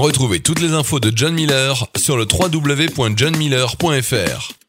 Retrouvez toutes les infos de John Miller sur le www.johnmiller.fr.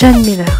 John Miller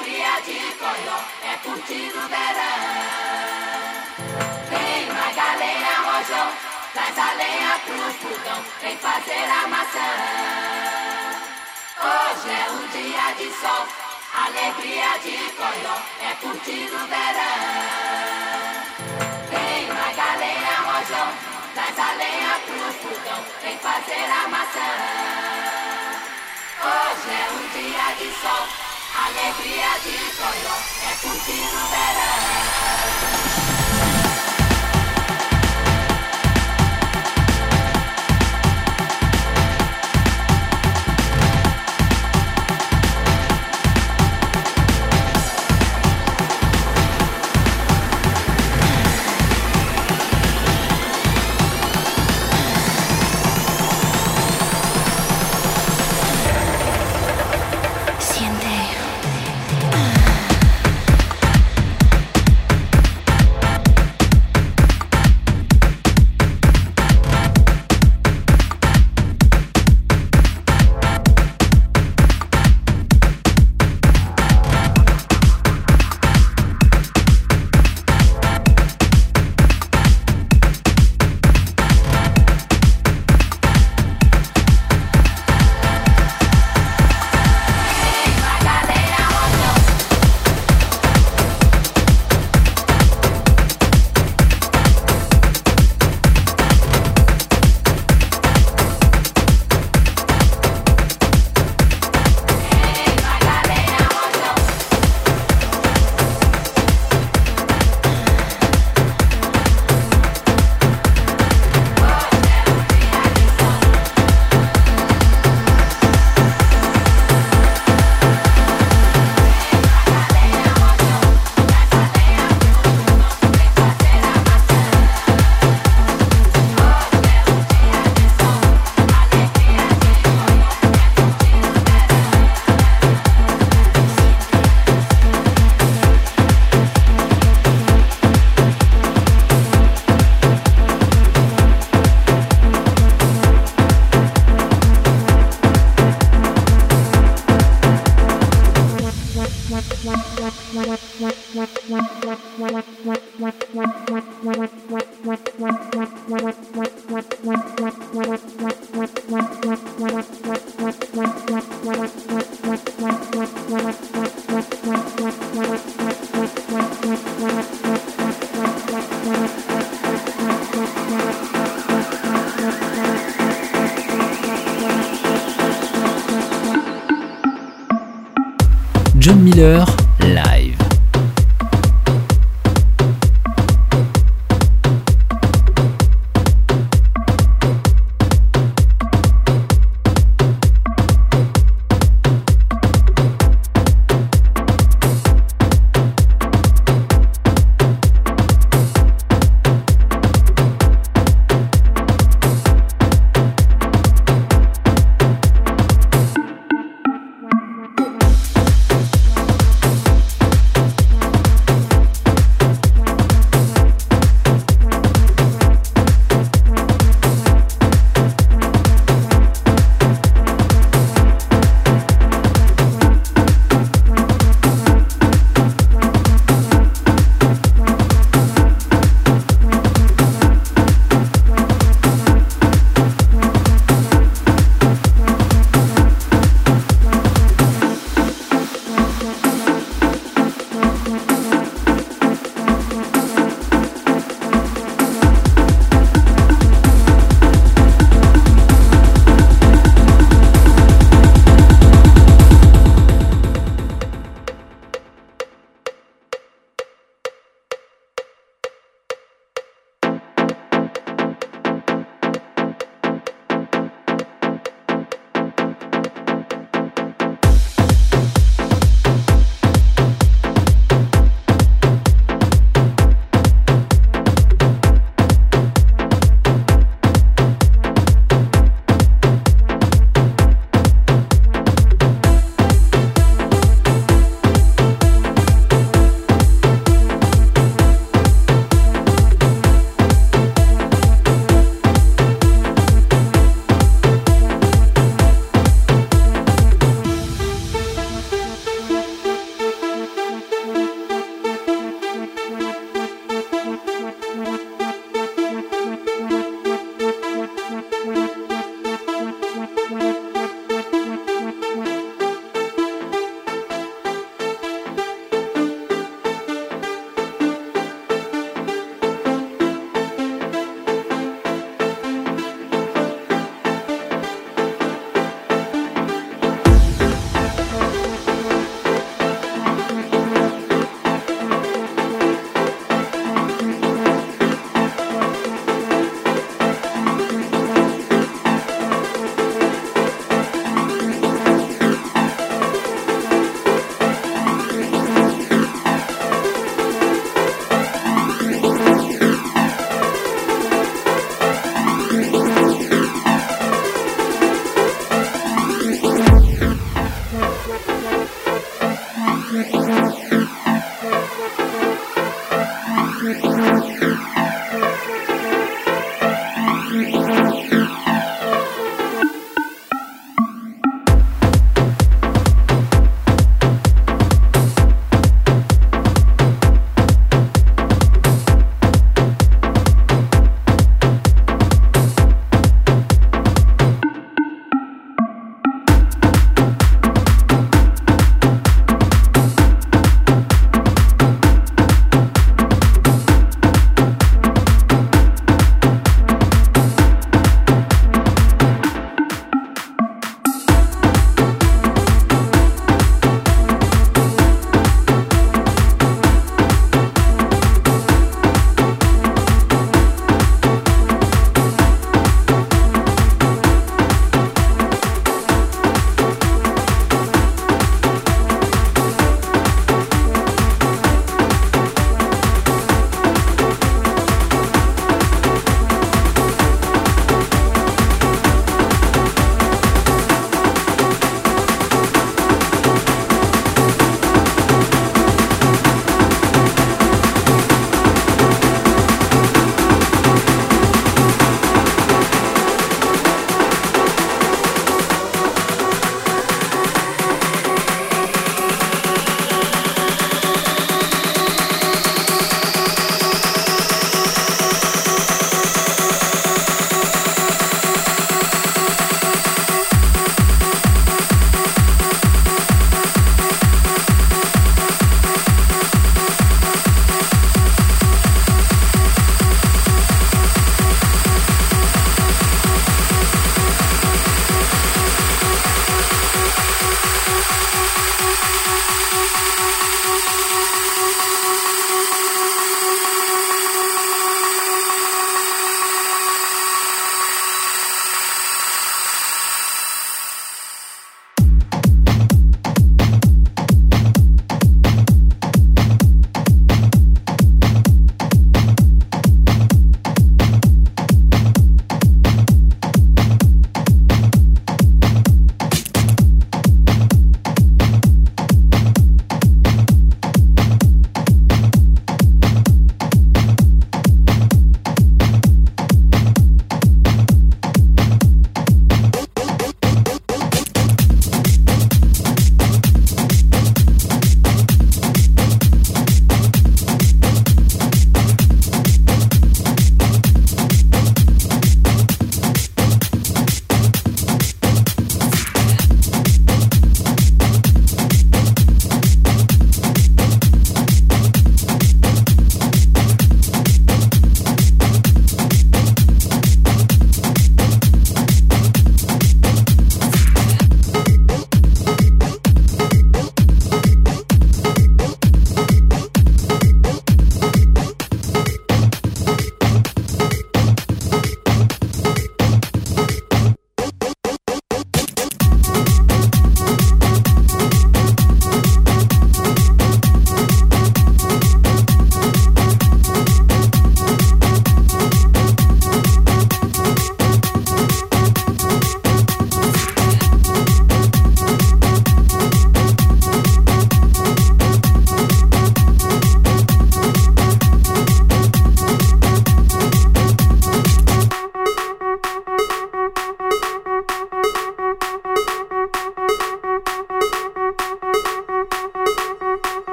alegria de coió, é curtir o verão. Vem Magalhães Rojão, traz a lenha pro fogão, vem fazer a maçã. Hoje é um dia de sol, alegria de coió, é curtir o verão. Vem Magalhães Rojão, traz a lenha pro fogão, vem fazer a maçã. Hoje é um dia de sol, alegria de coió, é curtir o verão.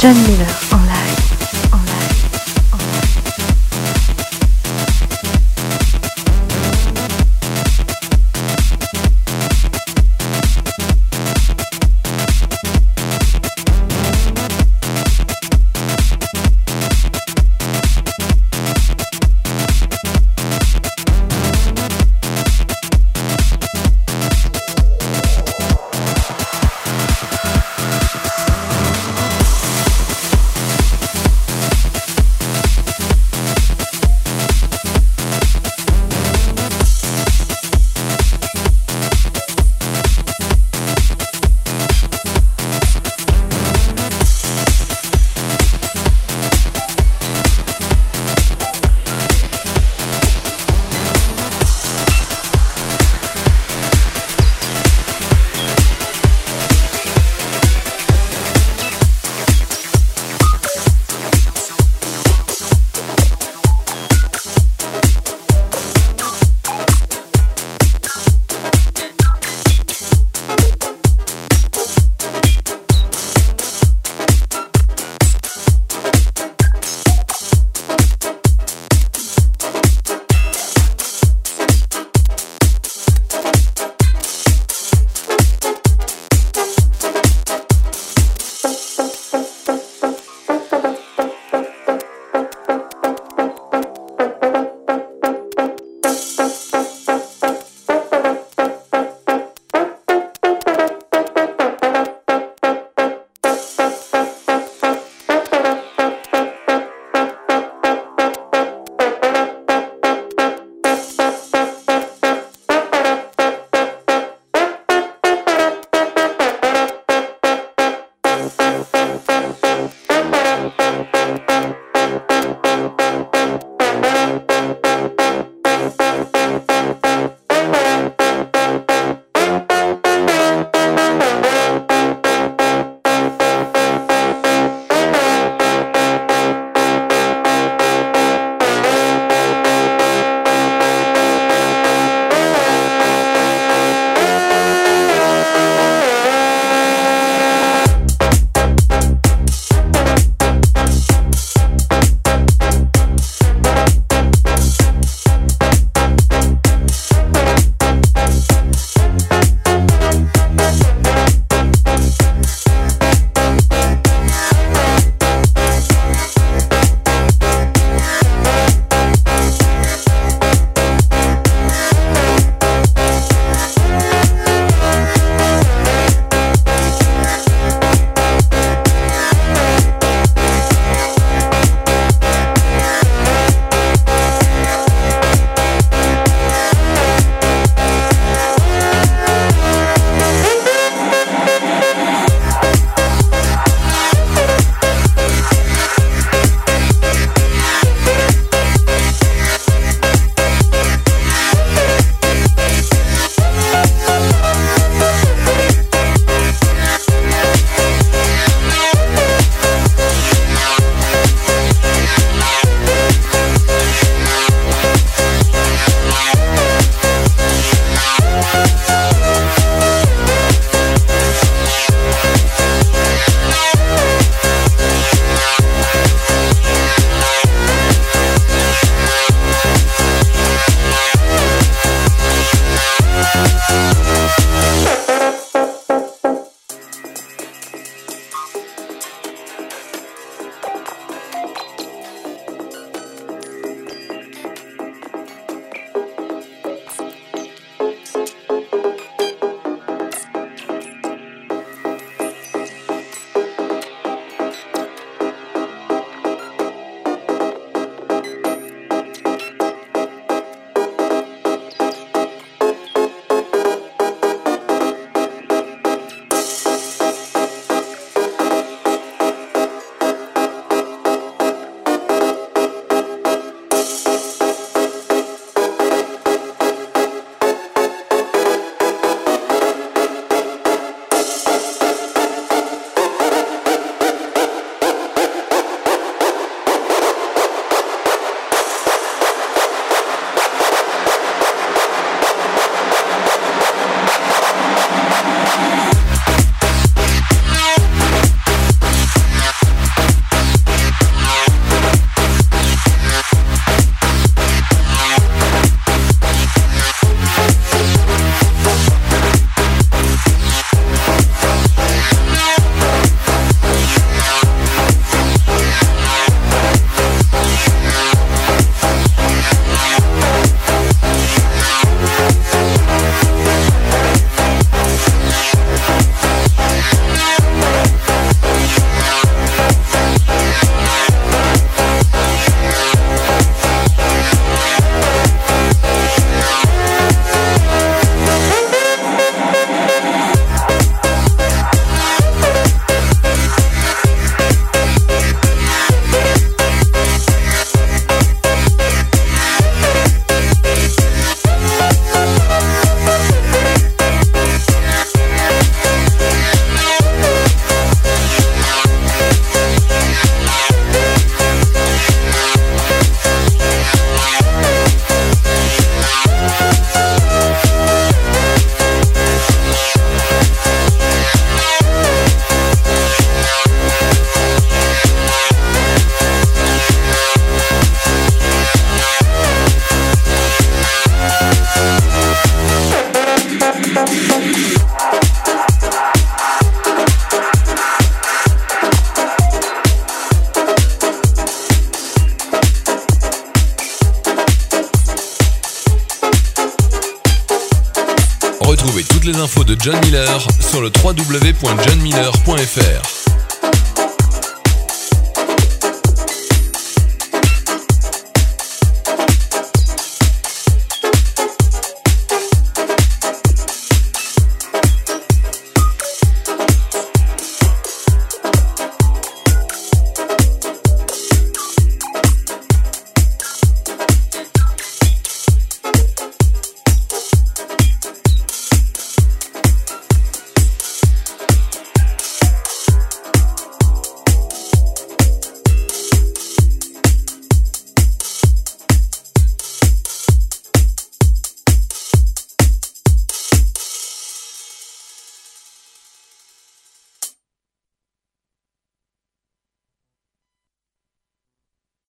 真的。www.johnmiller.fr.